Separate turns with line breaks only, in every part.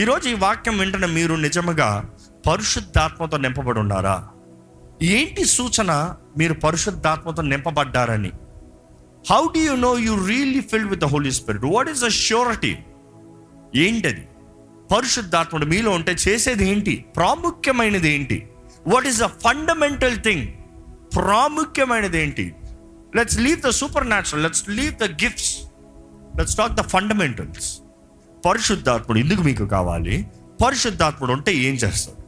ఈరోజు ఈ వాక్యం వెంటనే మీరు నిజముగా పరిశుద్ధాత్మతో నింపబడి ఉన్నారా? ఏంటి సూచన మీరు పరిశుద్ధాత్మతో నింపబడ్డారని? How do you know you really filled with the Holy Spirit what is the surety ఏంటది? పరిశుద్ధాత్ముడు మీలో ఉంటే చేసేది ఏంటి? ప్రాముఖ్యమైనది ఏంటి? What is the fundamental thing ప్రాముఖ్యమైనది ఏంటి? Let's leave the supernatural let's leave the gifts let's talk the fundamentals పరిశుద్ధాత్ముడు ఎందుకు మీకు కావాలి? పరిశుద్ధాత్ముడు ఉంటే ఏం చేస్తాడు?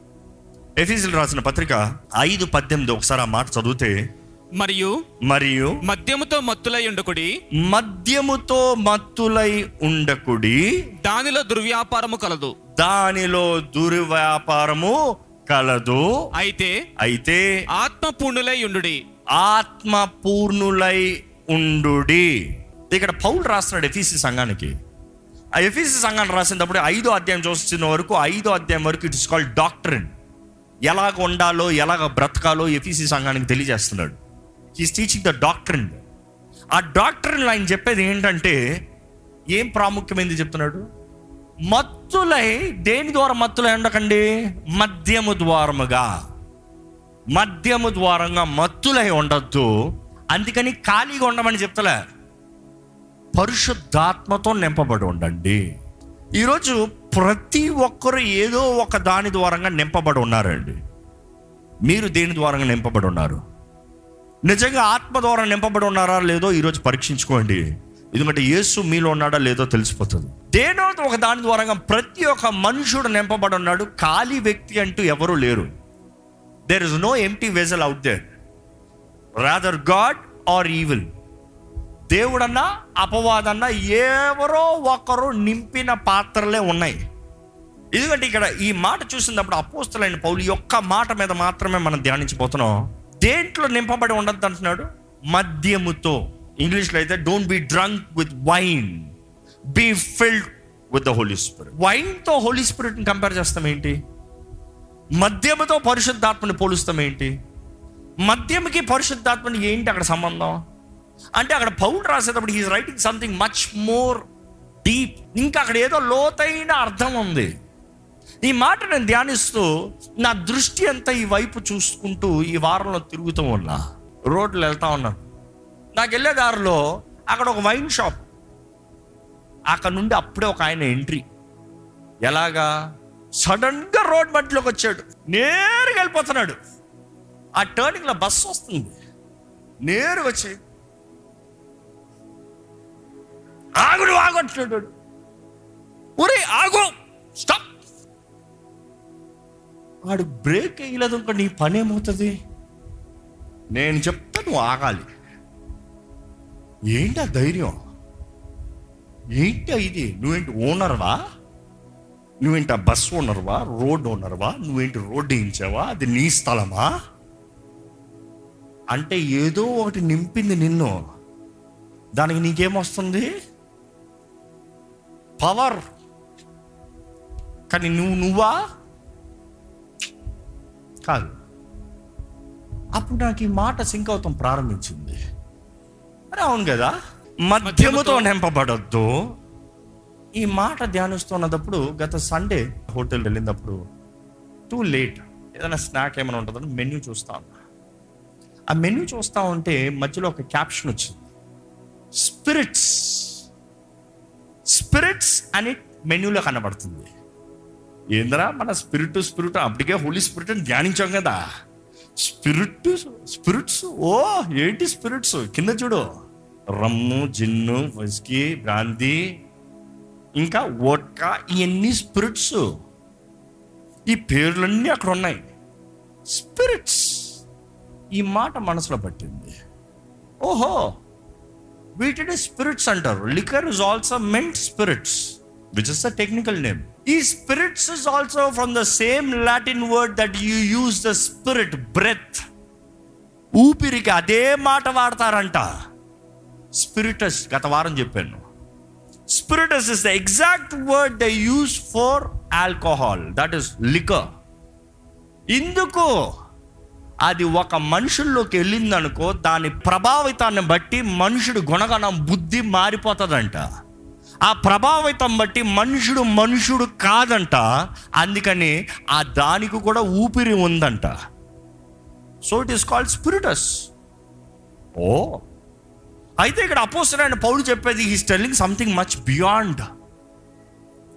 ఎఫీజులు రాసిన పత్రిక ఐదు పద్దెనిమిది ఒకసారి ఆ మాట చదివితే
మరియు
మరియు
మద్యముతో మత్తులై ఉండకుడి
మద్యముతో మత్తులై ఉండకుడి
దానిలో దుర్వ్యాపారము కలదు.
దానిలో దుర్వ్యాపారము కలదు.
అయితే
అయితే
ఆత్మ పూర్ణులై ఉండుడి.
ఆత్మ పూర్ణులై ఉండుడి. ఇక్కడ పౌలు రాస్తున్నాడు ఎఫీసీ సంఘానికి. ఆ ఎఫీసీ సంఘాన్ని రాసినప్పుడు ఐదో అధ్యాయం చూస్తున్న వరకు ఐదో అధ్యాయం వరకు ఇట్స్ కాల్డ్ డాక్టరిన్ ఎలాగ ఉండాలో ఎలాగ బ్రతకాలో ఎఫీసీ సంఘానికి తెలియజేస్తున్నాడు. హీస్ టీచింగ్ ద డాక్టరిన్ ఆ డాక్టరిన్ ఆయన చెప్పేది ఏంటంటే ఏం ప్రాముఖ్యమైనది చెప్తున్నాడు? మత్తులై దేని ద్వారా మత్తులై ఉండకండి? మద్యము ద్వారముగా. మద్యము ద్వారంగా మత్తులై ఉండొద్దు. అందుకని ఖాళీగా ఉండమని చెప్తలే. పరిశుద్ధాత్మతో నింపబడి ఉండండి. ఈరోజు ప్రతి ఒక్కరు ఏదో ఒక దాని ద్వారంగా నింపబడి ఉన్నారండి. మీరు దేని ద్వారంగా నింపబడి ఉన్నారు? నిజంగా ఆత్మ ద్వారా నింపబడి ఉన్నారా లేదో ఈరోజు పరీక్షించుకోండి. ఎందుకంటే యేసు మీలో ఉన్నాడా లేదో తెలిసిపోతుంది. దేనో ఒక దాని ద్వారంగా ప్రతి ఒక్క మనుషుడు నింపబడి ఉన్నాడు. ఖాళీ వ్యక్తి అంటూ ఎవరూ లేరు. There is no empty vessel out there rather God or evil దేవుడన్నా అపవాదన్నా ఎవరో ఒకరు నింపిన పాత్రలే ఉన్నాయి. ఎందుకంటే ఇక్కడ ఈ మాట చూసినప్పుడు అపోస్తులైన పౌలు యొక్క మాట మీద మాత్రమే మనం ధ్యానించబోతున్నాం. దేంట్లో నింపబడి ఉండద్దు అంటున్నాడు? మద్యముతో. ఇంగ్లీష్లో అయితే don't be drunk with wine be filled with the Holy Spirit వైన్తో Holi స్పిరిట్ని కంపేర్ చేస్తాం ఏంటి? మద్యముతో పరిశుద్ధాత్మని పోలుస్తాం ఏంటి? మద్యముకి పరిశుద్ధాత్మని ఏంటి అక్కడ సంబంధం? అంటే అక్కడ పౌలు రాసేటప్పుడు he's writing something much more deep ఇంకా అక్కడ ఏదో లోతైన అర్థం ఉంది. ఈ మాట నేను ధ్యానిస్తూ నా దృష్టి అంతా ఈ వైపు చూసుకుంటూ ఈ వారంలో తిరుగుతూ ఉన్నా. రోడ్లు వెళ్తా ఉన్నాను నాకు వెళ్ళే దారిలో అక్కడ ఒక వైన్ షాప్ అక్కడ నుండి అప్పుడే ఒక ఆయన ఎంట్రీ ఎలాగా? సడన్గా రోడ్ మట్టిలోకి వచ్చాడు. నేరుగా వెళ్ళిపోతున్నాడు. ఆ టర్నింగ్లో బస్సు వస్తుంది. నేరుగా వచ్చి ఆగుడు ఆగొచ్చాడు ఒరే ఆగు స్టాప్. వాడు బ్రేక్ వేయలేదు ఇంకా నీ పని ఏమవుతుంది? నేను చెప్తా నువ్వు ఆగాలి. ఏంటి ఆ ధైర్యం? ఏంటి ఇది? నువ్వేంటి ఓనర్వా? నువ్వేంటి ఆ బస్ ఓనర్వా? రోడ్ ఓనర్వా? నువ్వేంటి రోడ్డు వేయించావా? అది నీ స్థలమా? అంటే ఏదో ఒకటి నింపింది నిన్ను. దానికి నీకేమొస్తుంది పవర్ కానీ నువ్వు నువ్వా కాదు అప్పుడు నాకు ఈ మాట సింక్ అవుతాం ప్రారంభించింది అరే అవును కదా మద్యముతో నింపబడద్దు ఈ మాట ధ్యానిస్తున్నప్పుడు గత సండే హోటల్ వెళ్ళినప్పుడు టూ లేట్ ఏదైనా స్నాక్ ఏమైనా ఉంటుందని మెన్యూ చూస్తా ఉన్నా ఆ మెన్యూ చూస్తా ఉంటే మధ్యలో ఒక క్యాప్షన్ వచ్చింది స్పిరిట్స్ స్పిరిట్స్ అని మెన్యూలో కనబడుతుంది. ఏంద్రా మన స్పిరిట్ స్పిరిట్? అప్పటికే హోలీ స్పిరిట్ అని ధ్యానించాం కదా. Spirit spirits? ఓ ఏంటి స్పిరిట్స్? కింద చూడు. రమ్ము జిన్ను విస్కీ బ్రాంతి ఇంకా వోడ్కా ఇవన్నీ స్పిరిట్స్. ఈ పేర్లన్నీ అక్కడ ఉన్నాయి. స్పిరిట్స్. ఈ మాట మనసులో పట్టింది. ఓహో వీటిని స్పిరిట్స్ అంటారు liquor is also meant spirits which is the technical name ఈ spirits is also from the same Latin word that you use the spirit breath ఊపిరికి అదే మాట వాడతారంట. స్పిరిటస్ గత వారం చెప్పాను. Spiritus is the exact word the use for alcohol that is liquor ఇందుకు అది ఒక మనుషుల్లోకి వెళ్ళిందనుకో దాని ప్రభావితాన్ని బట్టి మనుషుడు గుణగణం బుద్ధి మారిపోతుందంట. ఆ ప్రభావితం బట్టి మనుషుడు మనుషుడు కాదంట. అందుకని ఆ దానికి కూడా ఊపిరి ఉందంట. So it is called spiritus ఓ. అయితే ఇక్కడ అపోసరైన పౌరుడు చెప్పేది he's telling something much beyond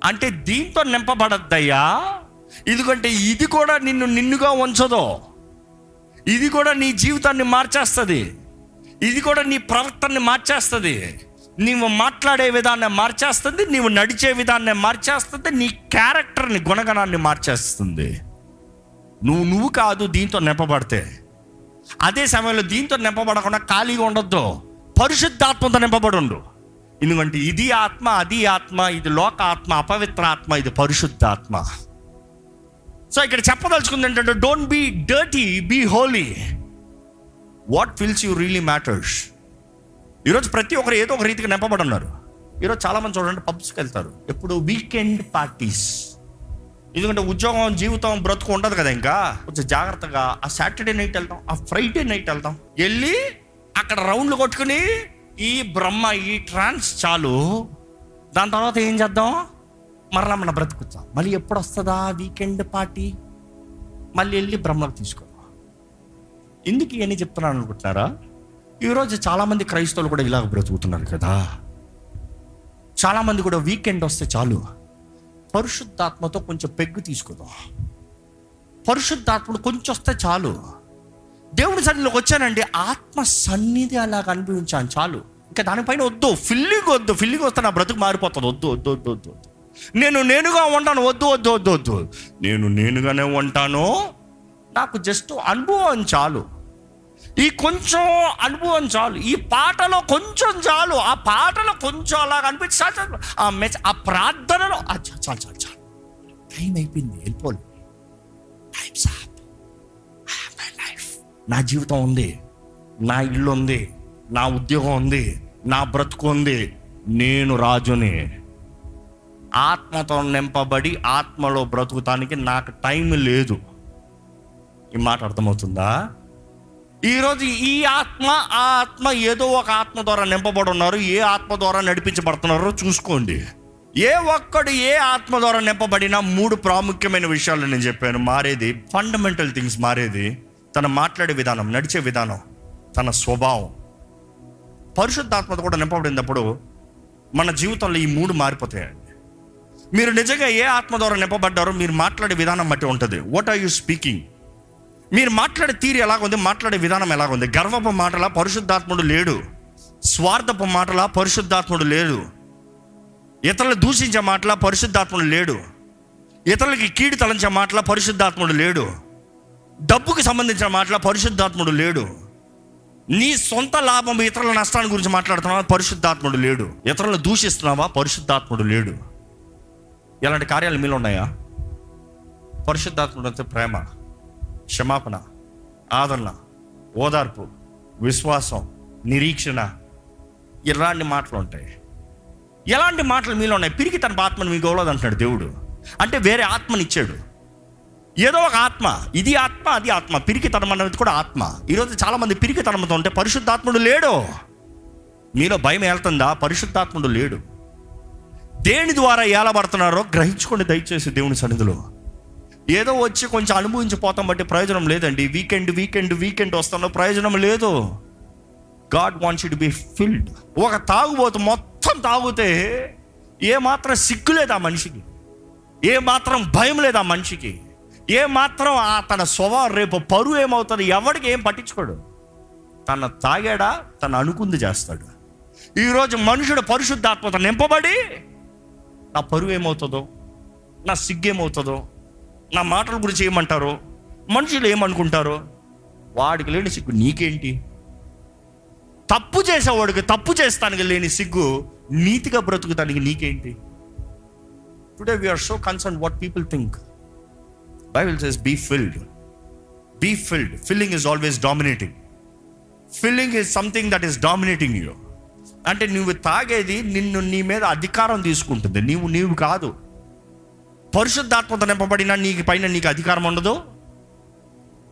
అంటే దీంతో నింపబడద్దయ్యా. ఎందుకంటే ఇది కూడా నిన్ను నిన్నుగా ఉంచదో. ఇది కూడా నీ జీవితాన్ని మార్చేస్తుంది. ఇది కూడా నీ ప్రవర్తనని మార్చేస్తుంది. నీవు మాట్లాడే విధాన్ని మార్చేస్తుంది నీవు నడిచే విధాన్ని మార్చేస్తుంది నీ క్యారెక్టర్ని గుణగణాన్ని మార్చేస్తుంది. నువ్వు నువ్వు కాదు దీంతో నింపబడితే. అదే సమయంలో దీంతో నింపబడకుండా ఖాళీగా ఉండొద్దు. పరిశుద్ధాత్మతో నింపబడి ఉండు ఎందుకంటే ఇది ఆత్మ అది ఆత్మ ఇది లోక ఆత్మ అపవిత్ర ఆత్మ ఇది పరిశుద్ధాత్మ. సో ఇక్కడ చెప్పదలుచుకుంది ఏంటంటే don't be dirty be holy what feels you really matters ఈరోజు ప్రతి ఒక్కరు ఏదో ఒక రీతిగా నింపబడున్నారు. ఈరోజు చాలామంది చూడండి పబ్స్కి వెళ్తారు. ఎప్పుడు వీకెండ్ పార్టీస్ ఎందుకంటే ఉద్యోగం జీవితం బ్రతుకు ఉండదు కదా ఇంకా. కొంచెం జాగ్రత్తగా ఆ సాటర్డే నైట్ వెళ్తాం ఆ ఫ్రైడే నైట్ వెళ్తాం వెళ్ళి అక్కడ రౌండ్లు కొట్టుకుని ఈ బ్రహ్మ ఈ ట్రాన్స్ చాలు. దాని తర్వాత ఏం చేద్దాం? మరలా మన బ్రతుకుతాం. మళ్ళీ ఎప్పుడు వస్తుందా వీకెండ్ పార్టీ? మళ్ళీ వెళ్ళి బ్రహ్మకు తీసుకో ఎందుకు ఇవన్నీ చెప్తున్నాను అనుకుంటున్నారా? ఈరోజు చాలామంది క్రైస్తవులు కూడా ఇలాగ బ్రతుకుతున్నారు కదా. చాలామంది కూడా వీకెండ్ వస్తే చాలు. పరిశుద్ధాత్మతో కొంచెం పెగ్గు తీసుకుందాం. పరిశుద్ధాత్మడు కొంచెం వస్తే చాలు. దేవుడి సన్నిధిలోకి వచ్చానండి ఆత్మ సన్నిధి అలాగ అనుభవించాను చాలు. ఇంకా దానిపైన వద్దు ఫిల్లింగ్ వద్దు ఫిల్లింగ్ వస్తే నా బ్రతుకు మారిపోతుంది. వద్దు వద్దు వద్దు వద్దు వద్దు. నేను నేనుగా ఉంటాను. వద్దు వద్దు వద్దు వద్దు. నేను నేనుగానే ఉంటాను. నాకు జస్ట్ అనుభవం చాలు. ఈ కొంచెం అనుభవం చాలు. ఈ పాటలో కొంచెం చాలు. ఆ పాటలో కొంచెం అలాగ అనిపించి చాలు చాలు. ఆ మెచ్ ఆ ప్రార్థనలో చాలు చాలు చాలు చాలు. టైం అయిపోయింది వెళ్ళిపోలే టైమ్స్ అప్ మై లైఫ్ నా జీవితం ఉంది. నా ఇల్లు ఉంది. నా ఉద్యోగం ఉంది. నా బ్రతుకు ఉంది. నేను రాజుని. ఆత్మతో నింపబడి ఆత్మలో బ్రతుకుతానికి నాకు టైం లేదు. ఈ మాట అర్థమవుతుందా? ఈరోజు ఈ ఆత్మ ఆ ఆత్మ ఏదో ఒక ఆత్మ ద్వారా నింపబడి ఉన్నారు. ఏ ఆత్మ ద్వారా నడిపించబడుతున్నారో చూసుకోండి. ఏ ఒక్కడు ఏ ఆత్మ ద్వారా నింపబడినా మూడు ప్రాముఖ్యమైన విషయాలు నేను చెప్పాను. మారేది ఫండమెంటల్ థింగ్స్ మారేది తన మాట్లాడే విధానం నడిచే విధానం తన స్వభావం. పరిశుద్ధాత్మత కూడా నింపబడినప్పుడు మన జీవితంలో ఈ మూడు మారిపోతాయండి. మీరు నిజంగా ఏ ఆత్మ ద్వారా నింపబడ్డారో మీరు మాట్లాడే విధానం బట్టి ఉంటుంది. వాట్ ఆర్ యూ స్పీకింగ్ మీరు మాట్లాడే తీరు ఎలాగుంది? మాట్లాడే విధానం ఎలాగుంది? గర్వపు మాటలా పరిశుద్ధాత్ముడు లేడు. స్వార్థపు మాటలా పరిశుద్ధాత్ముడు లేడు. ఇతరులు దూషించే మాటలా పరిశుద్ధాత్ముడు లేడు. ఇతరులకి కీడు తలంచే మాటలా పరిశుద్ధాత్ముడు లేడు. డబ్బుకి సంబంధించిన మాటలా పరిశుద్ధాత్ముడు లేడు. నీ సొంత లాభం ఇతరుల నష్టాన్ని గురించి మాట్లాడుతున్నావా? పరిశుద్ధాత్ముడు లేడు. ఇతరులను దూషిస్తున్నావా? పరిశుద్ధాత్ముడు లేడు. ఇలాంటి కార్యాలు మీలో ఉన్నాయా? పరిశుద్ధాత్ముడు ప్రేమ క్షమాపణ ఆదరణ ఓదార్పు విశ్వాసం నిరీక్షణ ఇలాంటి మాటలు ఉంటాయి. ఎలాంటి మాటలు మీలో ఉన్నాయి? పిరికి తన ఆత్మను మీకు ఇవ్వలేదు అంటున్నాడు దేవుడు. అంటే వేరే ఆత్మనిచ్చాడు ఏదో ఒక ఆత్మ ఇది ఆత్మ అది ఆత్మ పిరికితనం అనేది కూడా ఆత్మ. ఈరోజు చాలామంది పిరికితనంతో ఉంటే పరిశుద్ధాత్ముడు లేడు. మీలో భయం వెళ్తుందా పరిశుద్ధాత్ముడు లేడు. దేని ద్వారా ఏలబడుతున్నారో గ్రహించుకోండి దయచేసి దేవుని సన్నిధిలో. ఏదో వచ్చి కొంచెం అనుభవించిపోతాం బట్టి ప్రయోజనం లేదండి. వీకెండ్ వీకెండ్ వీకెండ్ వస్తానో ప్రయోజనం లేదు. God wants to be filled. ఒక తాగుబోతు మొత్తం తాగితే ఏమాత్రం సిగ్గు లేదు ఆ మనిషికి. ఏమాత్రం భయం లేదు ఆ మనిషికి. ఏమాత్రం ఆ తన స్వభావం రేపు పరువు ఏమవుతుంది ఎవరికి ఏం పట్టించుకోడు. తన తాగాడా? తను అనుకుంది చేస్తాడు. ఈరోజు మనుషుడు పరిశుద్ధాత్మత నింపబడి నా పరువు ఏమవుతుందో నా సిగ్గు ఏమవుతుందో నా మాటల గురించి ఏమంటారో మనుషులు ఏమనుకుంటారో వాడికి లేని సిగ్గు నీకేంటి? తప్పు చేసేవాడికి తప్పు చేస్తానికి లేని సిగ్గు నీతిగా బ్రతుకుతానికి నీకేంటి? Today we are so concern what people think Bible says be filled be filled filling is always dominating filling is something that is dominating you అంటే నువ్వు తాగేది నిన్ను నీ మీద అధికారం తీసుకుంటుంది. నీవు నీవు కాదు. పరిశుద్ధాత్మత నింపబడిన నీకు పైన నీకు అధికారం ఉండదు.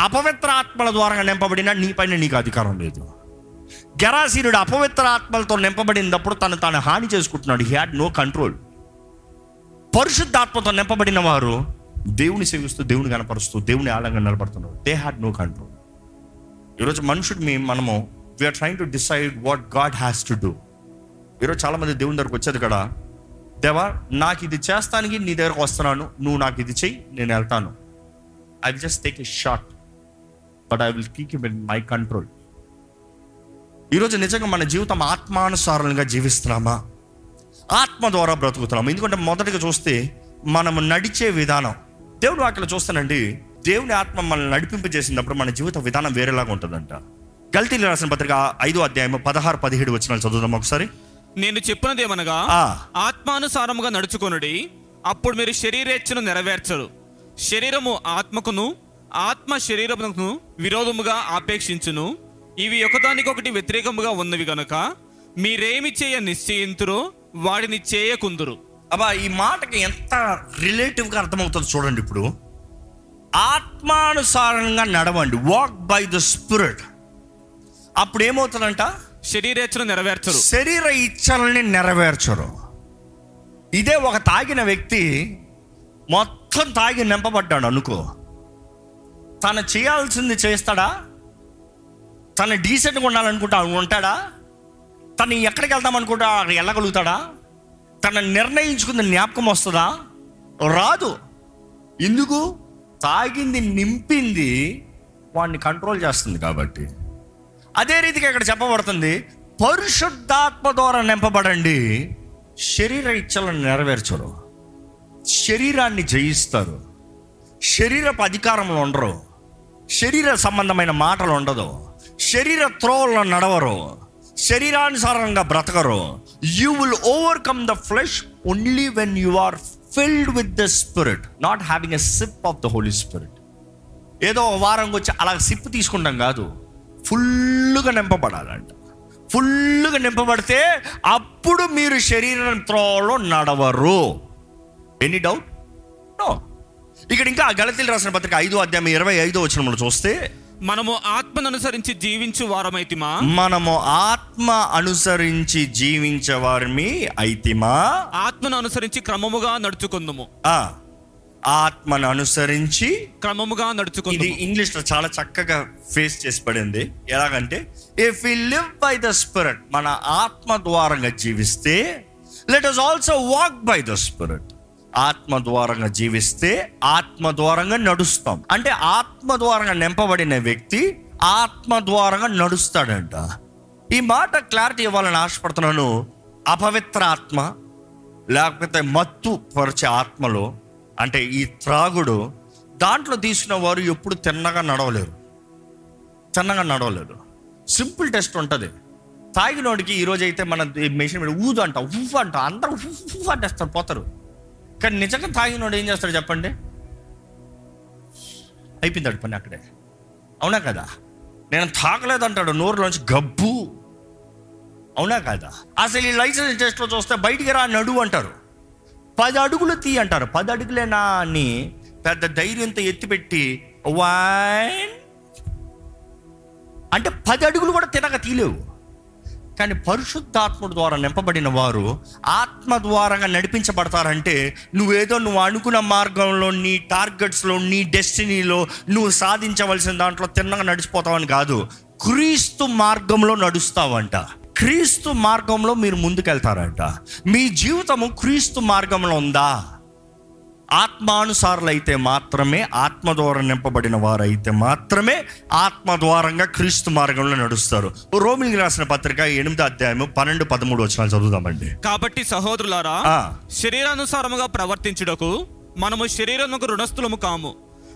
అపవిత్ర ఆత్మల ద్వారా నింపబడిన నీ పైన నీకు అధికారం లేదు. గెరాసీనుడు అపవిత్ర ఆత్మలతో నింపబడినప్పుడు తను తాను హాని చేసుకుంటున్నాడు. హీ హ్యాడ్ నో కంట్రోల్ పరిశుద్ధాత్మతో నింపబడిన వారు దేవుని సేవిస్తూ దేవుని కనపరుస్తూ దేవుని ఆలంగా నిలబడుతున్నారు. దే హ్యాడ్ నో కంట్రోల్ ఈరోజు మనుషుడు మీ మనము we are trying to decide what God has to do ఈరోజు చాలామంది దేవుని దగ్గరకు వచ్చేది కదా దేవా నాకు ఇది చేస్తానికి నీ దగ్గరకు వస్తున్నాను నువ్వు నాకు ఇది చెయ్యి నేను వెళ్తాను. I will just take a short but I will keep in my control ఈరోజు నిజంగా మన జీవితం ఆత్మానుసారంగా జీవిస్తున్నామా? ఆత్మ ద్వారా బ్రతుకుతున్నాము? ఎందుకంటే మొదటిగా చూస్తే మనము నడిచే విధానం. దేవుడు వాటిలో చూస్తానండి దేవుని ఆత్మ మనల్ని నడిపింపజేసినప్పుడు మన జీవిత విధానం వేరేలాగా ఉంటుందంట. గల్తీలు రాసిన పత్రిక ఐదో అధ్యాయం పదహారు పదిహేడు వచ్చిన చదువుదాం ఒకసారి.
నేను చెప్పినదేమనగా
ఆ.
ఆత్మానుసారముగా నడుచుకొనుడి అప్పుడు మీరు శరీరేచ్ఛను నెరవేర్చరు. శరీరము ఆత్మకును ఆత్మ శరీరమునకు విరోధముగా ఆపేక్షించును. ఇవి ఒకదానికొకటి వ్యతిరేకముగా ఉన్నవి గనుక మీరేమి చేయ నిశ్చయింతురో వాడిని చేయకుందురు.
అబ్బా ఈ మాటకి ఎంత రిలేటివ్గా అర్థమవుతుంది చూడండి ఇప్పుడు. ఆత్మానుసారంగా నడవండి. వాక్ బై ద స్పిరిట్ అప్పుడు ఏమవుతుందంట
శరీరేచ్ఛను నెరవేర్చరు.
శరీర ఇచ్చల్ని నెరవేర్చరు. ఇదే ఒక తాగిన వ్యక్తి మొత్తం తాగి నింపబడ్డాడు అనుకో. తను చేయాల్సింది చేస్తాడా? తను డీసెంట్గా ఉండాలనుకుంటా ఉంటాడా? తను ఎక్కడికి వెళ్దాం అనుకుంటా అక్కడ వెళ్ళగలుగుతాడా? తన నిర్ణయించుకుంది జ్ఞాపకం వస్తుందా? రాదు. ఎందుకు? తాగింది నింపింది వాడిని కంట్రోల్ చేస్తుంది కాబట్టి. అదే రీతిగా ఇక్కడ చెప్పబడుతుంది పరిశుద్ధాత్మ ద్వారా నింపబడండి శరీర ఇచ్చలను నెరవేర్చరు శరీరాన్ని జయిస్తారు శరీరపు అధికారంలో ఉండరు శరీర సంబంధమైన మాటలు ఉండదు శరీర త్రోవలను నడవరు శరీరానుసారంగా బ్రతకరు. You will overcome the flesh only when you are filled with the spirit not having a sip of the Holy Spirit ఏదో వారం వచ్చి అలా సిప్ తీసుకుంటాం కాదు. ఫుల్గా నింపబడాలంట. ఫుల్గా నింపబడితే అప్పుడు మీరు శరీరం త్రోవలో నడవరు. Any doubt? నో. ఇక్కడ ఇంకా గలతీలు రాసిన పత్రిక ఐదో అధ్యాయం ఇరవై ఐదో వచ్చిన చూస్తే
మనము ఆత్మను అనుసరించి జీవించు వారమైతిమా?
మనము ఆత్మ అనుసరించి జీవించే వారిని అయితిమా?
ఆత్మను అనుసరించి క్రమముగా నడుచుకుందుము.
ఆ, ఆత్మను అనుసరించి
క్రమముగా
ఇది
నడుచుకుందుము.
ఇంగ్లీష్లో చాలా చక్కగా ఫేస్ చేసి పడింది ఎలాగంటే if we live by the spirit మన ఆత్మ ద్వారంగా జీవిస్తే let us also walk by the spirit ఆత్మ ద్వారంగా జీవిస్తే ఆత్మ ద్వారంగా నడుస్తాం. అంటే ఆత్మ ద్వారంగా నింపబడిన వ్యక్తి ఆత్మ ద్వారంగా నడుస్తాడంట. ఈ మాట క్లారిటీ ఇవ్వాలని ఆశపడుతున్నాను. అపవిత్ర ఆత్మ లేకపోతే మత్తు పరిచే ఆత్మలో అంటే ఈ త్రాగుడు దాంట్లో తీసిన వారు ఎప్పుడు తిన్నగా నడవలేరు. తిన్నగా నడవలేరు సింపుల్ టెస్ట్ ఉంటుంది. తాగినోడికి ఈరోజు అయితే మన మెషిన్ మీద ఊదు అంట ఉఫ్ అంట అందరూ ఉఫ్ అంటేస్తారు పోతారు. కానీ నిజంగా తాగినోడు ఏం చేస్తాడు చెప్పండి? అయిపోయింది పని అక్కడే. అవునా కదా? నేను తాగలేదంటాడు నోరులోంచి గబ్బు. అవునా కదా? అసలు ఈ లైసెన్స్ టెస్ట్లో చూస్తే బయటికి రా నడు అంటారు. పది అడుగులు తీ అంటారు. పది అడుగులేనా అని పెద్ద ధైర్యంతో ఎత్తిపెట్టి వైన్ అంటే పది అడుగులు కూడా తినక తీలేవు. కానీ పరిశుద్ధాత్ముడు ద్వారా నింపబడిన వారు ఆత్మ ద్వారంగా నడిపించబడతారంటే నువ్వేదో నువ్వు అనుకున్న మార్గంలో నీ టార్గెట్స్లో నీ డెస్టినీలో నువ్వు సాధించవలసిన దాంట్లో తిన్నగా నడిచిపోతావని కాదు క్రీస్తు మార్గంలో నడుస్తావంట. క్రీస్తు మార్గంలో మీరు ముందుకెళ్తారంట. మీ జీవితము క్రీస్తు మార్గంలో ఉందా? ఆత్మానుసారులు అయితే మాత్రమే ఆత్మ ద్వారా నింపబడిన వారైతే మాత్రమే ఆత్మ ద్వారంగా క్రీస్తు మార్గంలో నడుస్తారు. రోమిలికి రాసిన పత్రిక ఎనిమిదో అధ్యాయము పన్నెండు పదమూడు వచ్చిన చదువుదామండి.
కాబట్టి సహోదరులారా శరీరానుసారముగా ప్రవర్తించుటకు మనము శరీరముకు రుణస్థులము కాము.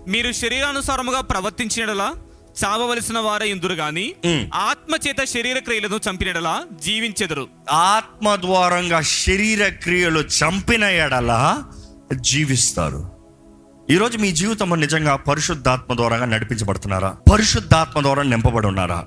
మీరు శరీరానుసారముగా ప్రవర్తించినడలా చావవలసిన వారే ఇందురు గాని. ఆత్మ చేత శరీర క్రియలను చంపినడలా జీవించెదరు.
ఆత్మ ద్వారంగా శరీర క్రియలు చంపిన ఎడల జీవిస్తారు. ఈరోజు మీ జీవితం నిజంగా పరిశుద్ధాత్మ ద్వారంగా నడిపించబడుతున్నారా? పరిశుద్ధాత్మ ద్వారా నింపబడి ఉన్నారా?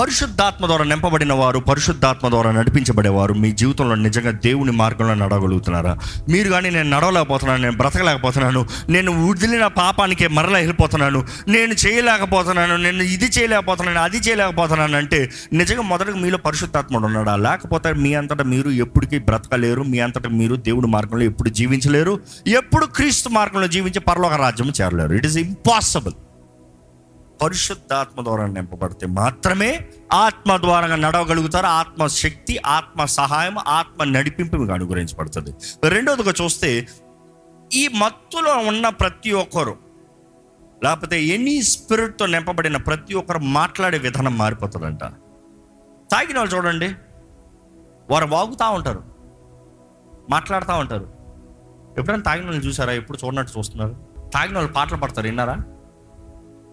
పరిశుద్ధాత్మ ద్వారా నింపబడిన వారు పరిశుద్ధాత్మ ద్వారా నడిపించబడేవారు మీ జీవితంలో నిజంగా దేవుని మార్గంలో నడవగలుగుతున్నారా? మీరు కానీ నేను నడవలేకపోతున్నాను నేను బ్రతకలేకపోతున్నాను నేను వదిలిన పాపానికి మరలా వెళ్ళిపోతున్నాను నేను చేయలేకపోతున్నాను నేను ఇది చేయలేకపోతున్నాను అది చేయలేకపోతున్నాను అంటే నిజంగా మొదటగా మీలో పరిశుద్ధాత్మ ఉన్నాడా? లేకపోతే మీ అంతటా మీరు ఎప్పటికీ బ్రతకలేరు మీ అంతటా మీరు దేవుడి మార్గంలో ఎప్పుడు జీవించలేరు ఎప్పుడు క్రీస్తు మార్గంలో జీవించి పరలోక రాజ్యం చేరలేరు. ఇట్ ఈస్ ఇంపాసిబుల్ పరిశుద్ధాత్మ ద్వారా నింపబడితే మాత్రమే ఆత్మ ద్వారా నడవగలుగుతారు. ఆత్మ శక్తి ఆత్మ సహాయం ఆత్మ నడిపింపు అనుగ్రహించబడుతుంది. రెండవదిగా చూస్తే ఈ మత్తులో ఉన్న ప్రతి ఒక్కరు లేకపోతే ఎనీ స్పిరిట్తో నింపబడిన ప్రతి ఒక్కరు మాట్లాడే విధానం మారిపోతుందంట. తాగిన వాళ్ళు చూడండి వారు వాగుతూ ఉంటారు మాట్లాడుతూ ఉంటారు. ఎప్పుడైనా తాగిన వాళ్ళు చూసారా? ఎప్పుడు చూడనట్టు చూస్తున్నారు? తాగిన వాళ్ళు పాటలు పడతారు విన్నారా?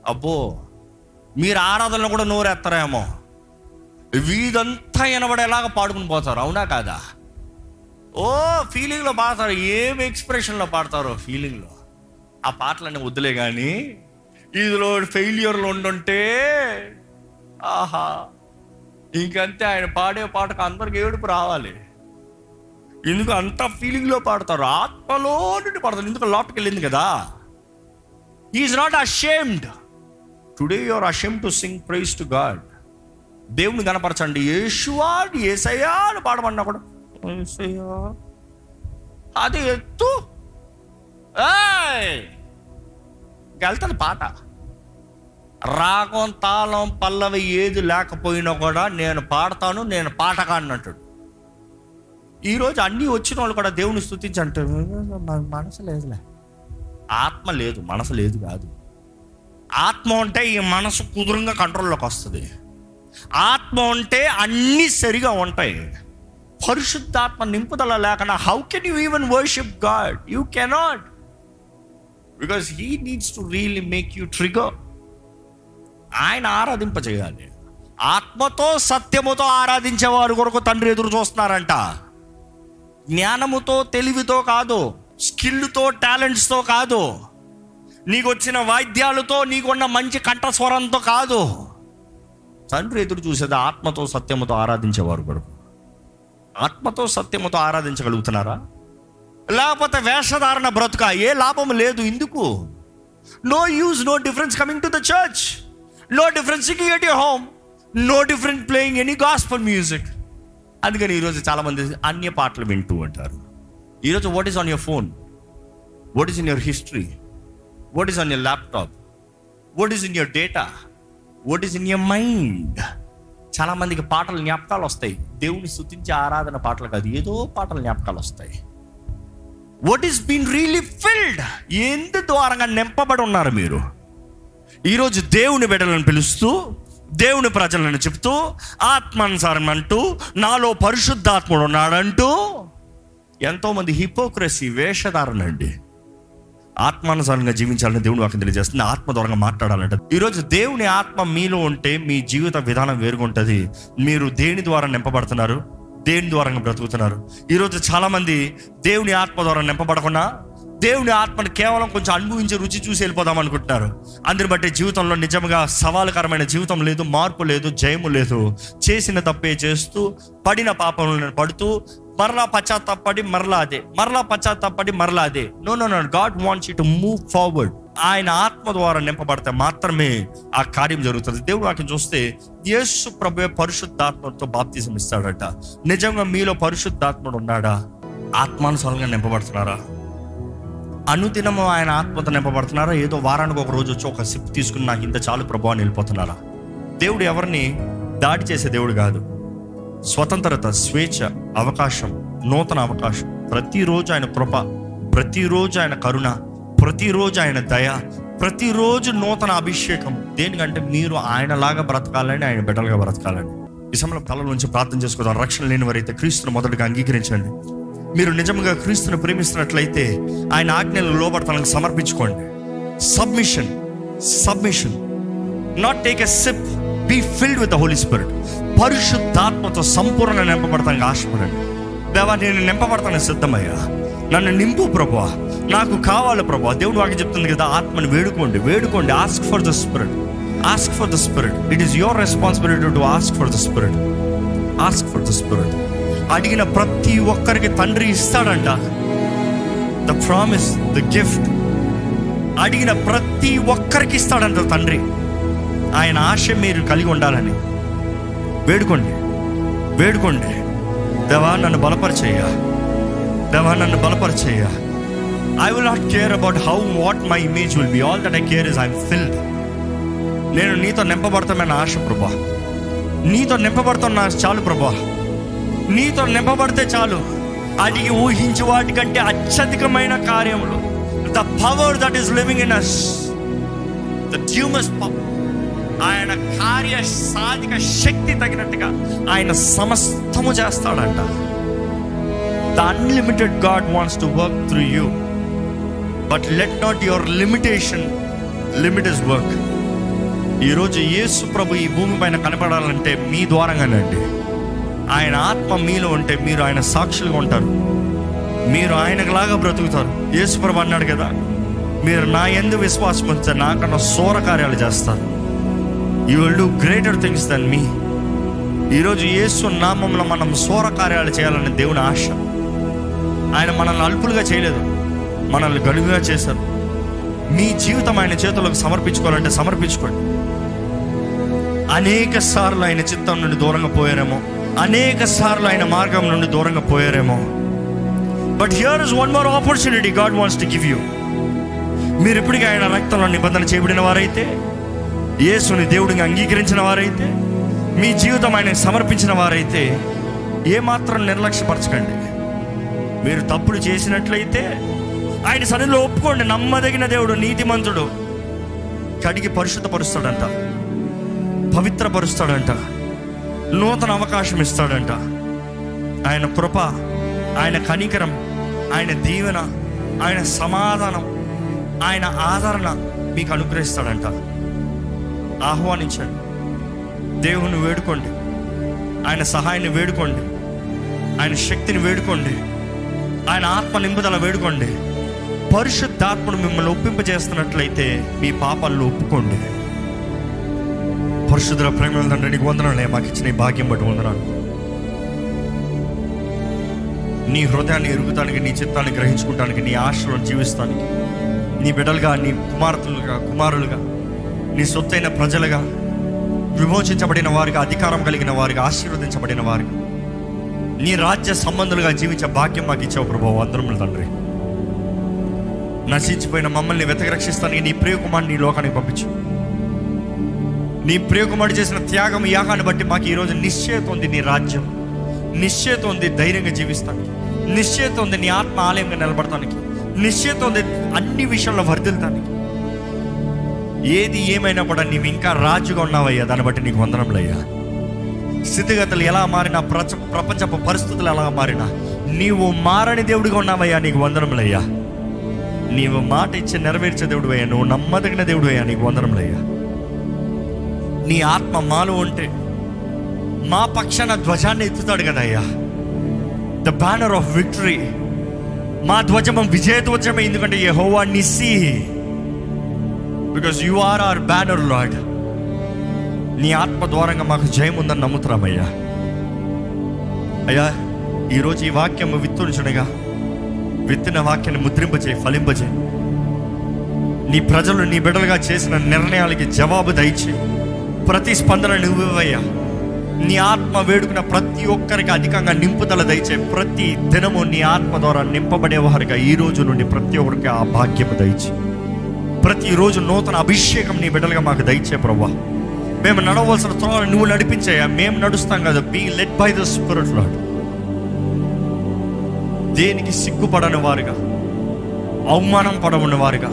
అబ్బో మీరు ఆరాధనలో కూడా నోరేస్తారేమో వీదంతా వినబడేలాగా పాడుకుని పోతారు అవునా కాదా? ఓ ఫీలింగ్లో పాడతారు. ఏమి ఎక్స్ప్రెషన్లో పాడతారో ఫీలింగ్లో ఆ పాటలన్నీ వద్దులే కానీ ఇదిలో ఫెయిల్యూర్లు ఉండుంటే ఆహా ఇంకంతే. ఆయన పాడే పాటకు అందరికి ఏడుపు రావాలి. ఎందుకు అంత ఫీలింగ్లో పాడతారు? ఆత్మలో నుండి పాడతారు. ఎందుకు లోపలికి వెళ్ళింది కదా? Is not ashamed today your ashame to sing praise to God దేవుని కనపరచండి యేషువా ఏసయ్యా అని పాడమన్నా కూడా ఏసయ్యా అది ఎత్తు. వెళ్తుంది పాట. రాగం తాళం పల్లవి ఏది లేకపోయినా కూడా నేను పాడతాను నేను పాటగాడిని అంటాడు. ఈరోజు అన్నీ వచ్చిన వాళ్ళు కూడా దేవుని స్థుతించి మనసు లేదులే. ఆత్మ లేదు మనసు లేదు కాదు. ఆత్మ ఉంటే ఈ మనసు కుదురుగా కంట్రోల్లోకి వస్తుంది. ఆత్మ ఉంటే అన్నీ సరిగా ఉంటాయి. పరిశుద్ధాత్మ నింపుదల లేకుండా how can you even worship God you cannot because he needs to really make you trigger ఆయన ఆరాధింపజేయాలి. ఆత్మతో సత్యముతో ఆరాధించే వారు కొరకు తండ్రి ఎదురు చూస్తున్నారంట. జ్ఞానముతో తెలివితో కాదు. స్కిల్తో టాలెంట్స్తో కాదు. నీకు వచ్చిన వాయిద్యాలతో నీకున్న మంచి కంఠస్వరంతో కాదు. తండ్రి ఎదురు చూసేది ఆత్మతో సత్యముతో ఆరాధించేవారు కొడుకు ఆత్మతో సత్యముతో ఆరాధించగలుగుతున్నారా? లేకపోతే వేషధారణ బ్రతుక? ఏ లాభం లేదు ఎందుకు no use no difference coming to the church no difference at your home no different playing any gospel music అందుకని ఈరోజు చాలామంది అన్య పాటలు వింటూ ఉంటారు. ఈరోజు what is on your phone what is in your history what is on your laptop what is in your data what is in your mind చాలా మందికి పాటలు జ్ఞాపకాలు వస్తాయి. దేవుని స్థుతించే ఆరాధన పాటలు కాదు. ఏదో పాటలు జ్ఞాపకాలు వస్తాయి. What is been really filled ఎందు ద్వారంగా నింపబడి ఉన్నారు మీరు? ఈరోజు దేవుని బిడ్డలను పిలుస్తూ దేవుని ప్రజలను చెప్తూ ఆత్మానుసారం అంటూ నాలో పరిశుద్ధాత్ముడు ఉన్నాడంటూ ఎంతోమంది హిపోక్రసీ వేషధారణ అండి ఆత్మానుసారంగా జీవించాలని దేవుడు వాక్యం తెలియజేస్తుంది. ఆత్మ ద్వారా మాట్లాడాలంట. ఈరోజు దేవుని ఆత్మ మీలో ఉంటే మీ జీవిత విధానం వేరుగా ఉంటుంది. మీరు దేని ద్వారా నింపబడుతున్నారు? దేని ద్వారా బ్రతుకుతున్నారు? ఈరోజు చాలామంది దేవుని ఆత్మ ద్వారా నింపబడకుండా దేవుని ఆత్మను కేవలం కొంచెం అనుభవించి రుచి చూసి వెళ్ళిపోదాం అనుకుంటున్నారు. అందుని బట్టి జీవితంలో నిజంగా సవాలుకరమైన జీవితం లేదు మార్పు లేదు జయము లేదు. చేసిన తప్పే చేస్తూ పడిన పాపంలో పడుతూ మరలా పశ్చాత్తాపడి మరలా అదే మరలా పశ్చాత్తాపడి మరలా అదే. No no no God wants you to move forward ఆయన ఆత్మ ద్వారా నింపబడితే మాత్రమే ఆ కార్యం జరుగుతుంది. దేవుడు వాక్యం చూస్తే యేసు ప్రభు పరిశుద్ధాత్మతో బాప్తిజం ఇస్తాడట. నిజంగా మీలో పరిశుద్ధాత్ముడు ఉన్నాడా? ఆత్మానుసారంగా నింపబడుతున్నారా? అనుదినము ఆయన ఆత్మతో నింపబడుతున్నారా? ఏదో వారానికి ఒక రోజు వచ్చి ఒక సిప్ తీసుకుని నాకు ఇంత చాలు ప్రభు అని వెళ్ళిపోతున్నారా? దేవుడు ఎవరిని? దాడి చేసే దేవుడు కాదు. స్వతంత్రత స్వేచ్ఛ అవకాశం నూతన అవకాశం. ప్రతిరోజు ఆయన కృప ప్రతిరోజు ఆయన కరుణ ప్రతిరోజు ఆయన దయ ప్రతిరోజు నూతన అభిషేకం. దేనికంటే మీరు ఆయనలాగా బ్రతకాలని ఆయన బిడ్డలుగా బ్రతకాలని. ఈ సమయంలో తల నుంచి ప్రార్థన చేసుకోవడం రక్షణ లేని వారైతే క్రీస్తును మొదటిగా అంగీకరించండి. మీరు నిజంగా క్రీస్తును ప్రేమిస్తున్నట్లయితే ఆయన ఆజ్ఞలు లోబడతానికి సమర్పించుకోండి. Submission submission not take a sip be filled with the Holy Spirit పరిశుద్ధాత్మతో సంపూర్ణ నింపబడతానికి ఆశపడండి. దేవా నేను నింపబడతాను సిద్ధమయ్యా. నన్ను నింపు ప్రభా నాకు కావాలి ప్రభా దేవుడు వాకి చెప్తుంది కదా ఆత్మని వేడుకోండి. వేడుకోండి. Ask for the spirit ask for the spirit it is your responsibility to ask for the spirit ask for the spirit అడిగిన ప్రతి ఒక్కరికి తండ్రి ఇస్తాడంట. ద ప్రామిస్ ద గిఫ్ట్ అడిగిన ప్రతి ఒక్కరికి ఇస్తాడంట తండ్రి. ఆయన ఆశ మీరు కలిగి ఉండాలని. వేడుకోండి. వేడుకోండి. దేవా నన్ను బలపరిచేయ్యా. దేవా నన్ను బలపరిచేయ్యా. I will not care about how what my image will be all that I care is I'm filled నేను నీతో నింపబడతామన్న ఆశ ప్రభా. నీతో నింపబడుతున్న చాలు ప్రభా. నీతో నింపబడితే చాలు. అడిగి ఊహించు వాటికంటే అత్యధికమైన కార్యములు. The power that is living in us the ట్యూమస్ ఆయన కార్య సాధిక శక్తి తగినట్టుగా ఆయన సమస్తము చేస్తాడంట. The unlimited God wants to work through you but let not your limitation limit is work ఈరోజు యేసు ప్రభు ఈ భూమి పైన కనపడాలంటే మీ ద్వారంగానండి ఆయన ఆత్మ మీలో ఉంటే మీరు ఆయన సాక్షులుగా ఉంటారు. మీరు ఆయనకులాగా బ్రతుకుతారు. యేసు ప్రభు అన్నాడు కదా మీరు నా ఎందు విశ్వాసం ఉంచే నాకన్నా సోర కార్యాలు చేస్తారు. You will do greater things than me ఈరోజు యేసు నామంలో మనం సోర కార్యాలు చేయాలని దేవుని ఆశ. ఆయన మనల్ని అల్పులుగా చేయలేదు మనల్ని గడుగుగా చేశారు. మీ జీవితం ఆయన చేతులకు సమర్పించుకోవాలంటే సమర్పించుకోండి. అనేక సార్లు ఆయన చిత్తం నుండి దూరంగా పోయారేమో అనేక సార్లు ఆయన మార్గం నుండి దూరంగా పోయారేమో. But here is one more opportunity God wants to give you మీరు ఇప్పటికీ ఆయన రక్తంలో నిబంధన చేయబడిన వారైతే యేసుని దేవుడిని అంగీకరించిన వారైతే మీ జీవితం ఆయనకు సమర్పించిన వారైతే ఏమాత్రం నిర్లక్ష్యపరచకండి. మీరు తప్పుడు చేసినట్లయితే ఆయన సన్నిధిలో ఒప్పుకోండి. నమ్మదగిన దేవుడు నీతిమంతుడు కడిగి పరిశుద్ధపరుస్తాడంట పవిత్రపరుస్తాడంట నూతన అవకాశం ఇస్తాడంట. ఆయన కృప ఆయన కనికరం ఆయన దీవెన ఆయన సమాధానం ఆయన ఆదరణ మీకు అనుగ్రహిస్తాడంట. ఆహ్వానించండి. దేవుని వేడుకోండి. ఆయన సహాయాన్ని వేడుకోండి. ఆయన శక్తిని వేడుకోండి. ఆయన ఆత్మ నింపుదల వేడుకోండి. పరిశుద్ధాత్మను మిమ్మల్ని ఒప్పింపజేస్తున్నట్లయితే మీ పాపాలను ఒప్పుకోండి. పరిశుద్ధుల ప్రేమ తండ్రి నీకు వందనాలే మాకు ఇచ్చిన ఈ భాగ్యం బట్టి వందనాలు. నీ హృదయాన్ని ఎరుగుతానికి నీ చిత్తాన్ని గ్రహించుకుంటానికి నీ ఆశలను జీవిస్తానికి నీ బిడ్డలుగా నీ కుమార్తెలుగా కుమారులుగా నీ సొత్తైన ప్రజలుగా విమోచించబడిన వారికి అధికారం కలిగిన వారిగా ఆశీర్వదించబడిన వారిగా నీ రాజ్య సంబంధులుగా జీవించే భాగ్యం మాకు ఇచ్చావు ప్రభావ. వందరములు తండ్రి. నశించిపోయిన మమ్మల్ని వెతకరక్షిస్తానికి నీ ప్రియకుమారుని నీ లోకానికి పంపించు. నీ ప్రియకుమారుడు చేసిన త్యాగం యాగాన్ని బట్టి మాకు ఈరోజు నిశ్చయత ఉంది నీ రాజ్యం. నిశ్చయత ఉంది ధైర్యంగా జీవిస్తానికి. నిశ్చయత ఉంది నీ ఆత్మ ఆలయంగా నిలబడటానికి నిశ్చయత ఉంది అన్ని విషయంలో వర్ధిల్తానికి ఏది ఏమైనా కూడా నీవు ఇంకా రాజుగా ఉన్నావయ్యా. దాన్ని బట్టి నీకు వందనంలయ్యా స్థితిగతులు ఎలా మారినా ప్రచ ప్రపంచపు పరిస్థితులు ఎలా మారినా నీవు మారని దేవుడిగా ఉన్నావయ్యా నీకు వందనములయ్యా. నీవు మాట ఇచ్చి నెరవేర్చే దేవుడు అయ్యా నువ్వు నమ్మదగిన దేవుడు అయ్యా నీకు వందనములయ్యా. నీ ఆత్మ మాలో ఉంటే మా పక్షాన ధ్వజాన్ని ఎత్తుతాడు కదయ్యా. ద బ్యానర్ ఆఫ్ విక్టరీ మా ధ్వజం విజయ ధ్వజమే ఎందుకంటే యెహోవా Nissi. Because you are our banner Lord నీ ఆత్మ ద్వారంగా మాకు జయం ఉందని నమ్ముతున్నామయ్యా. అయ్యా ఈరోజు ఈ వాక్యం విత్తుంచునగా విత్తిన వాక్యాన్ని ముద్రింపచే ఫలింపచే నీ ప్రజలు నీ బిడ్డలుగా చేసిన నిర్ణయాలకి జవాబు దయచే ప్రతి స్పందన నువ్వయ్యా నీ ఆత్మ వేడుకున్న ప్రతి ఒక్కరికి అధికంగా నింపుదల దయచే ప్రతి దినము నీ ఆత్మ ద్వారా నింపబడేవారుగా ఈరోజు ఈ రోజు నుండి ప్రతి ఒక్కరికి ఆ భాగ్యము దయచే ప్రతిరోజు నూతన అభిషేకం నీ బిడ్డలుగా మాకు దయచే ప్రభా మేము నడవలసిన త్రోవ నువ్వు నడిపించాయా? మేము నడుస్తాం కదా. Be led by the spirit Lord దేనికి సిగ్గుపడని వారుగా అవమానం పడవని వారుగా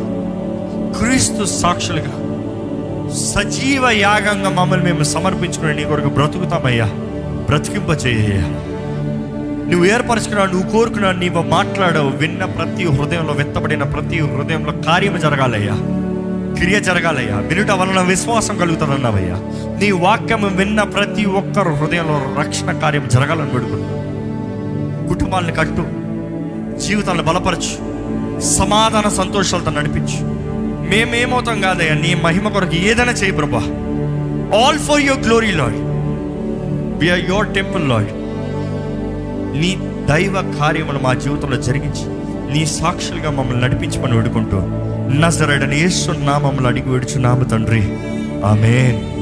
క్రీస్తు సాక్షులుగా సజీవ యాగంగా మమ్మల్ని మేము సమర్పించుకుని నీ కొరకు బ్రతుకుతామయ్యా. బ్రతికింపచేయ్యా నువ్వు ఏర్పరచుకున్నావు నువ్వు కోరుకున్నావు నీవు మాట్లాడవు విన్న ప్రతి హృదయంలో వెత్తబడిన ప్రతి హృదయంలో కార్యము జరగాలయ్యా. క్రియ జరగాలయ్యా. వినుట వలన విశ్వాసం కలుగుతుందన్నావయ్యా. నీ వాక్యము విన్న ప్రతి ఒక్కరు హృదయంలో రక్షణ కార్యం జరగాలని పెడుకున్నావు కుటుంబాలను కట్టు జీవితాలను బలపరచు సమాధాన సంతోషాలతో నడిపించు. మేమేమవుతాం కాదయ్యా? నీ మహిమ కొరకు ఏదైనా చేయి ప్రభా. All for your glory Lord we are your temple Lord నీ దైవ కార్యములు మా జీవితంలో జరిగించి నీ సాక్షులుగా మమ్మల్ని నడిపించమని వేడుకుంటూ నజరడని నా మమ్మల్ని అడిగి వేడుచున్నాము తండ్రి. ఆమెన్.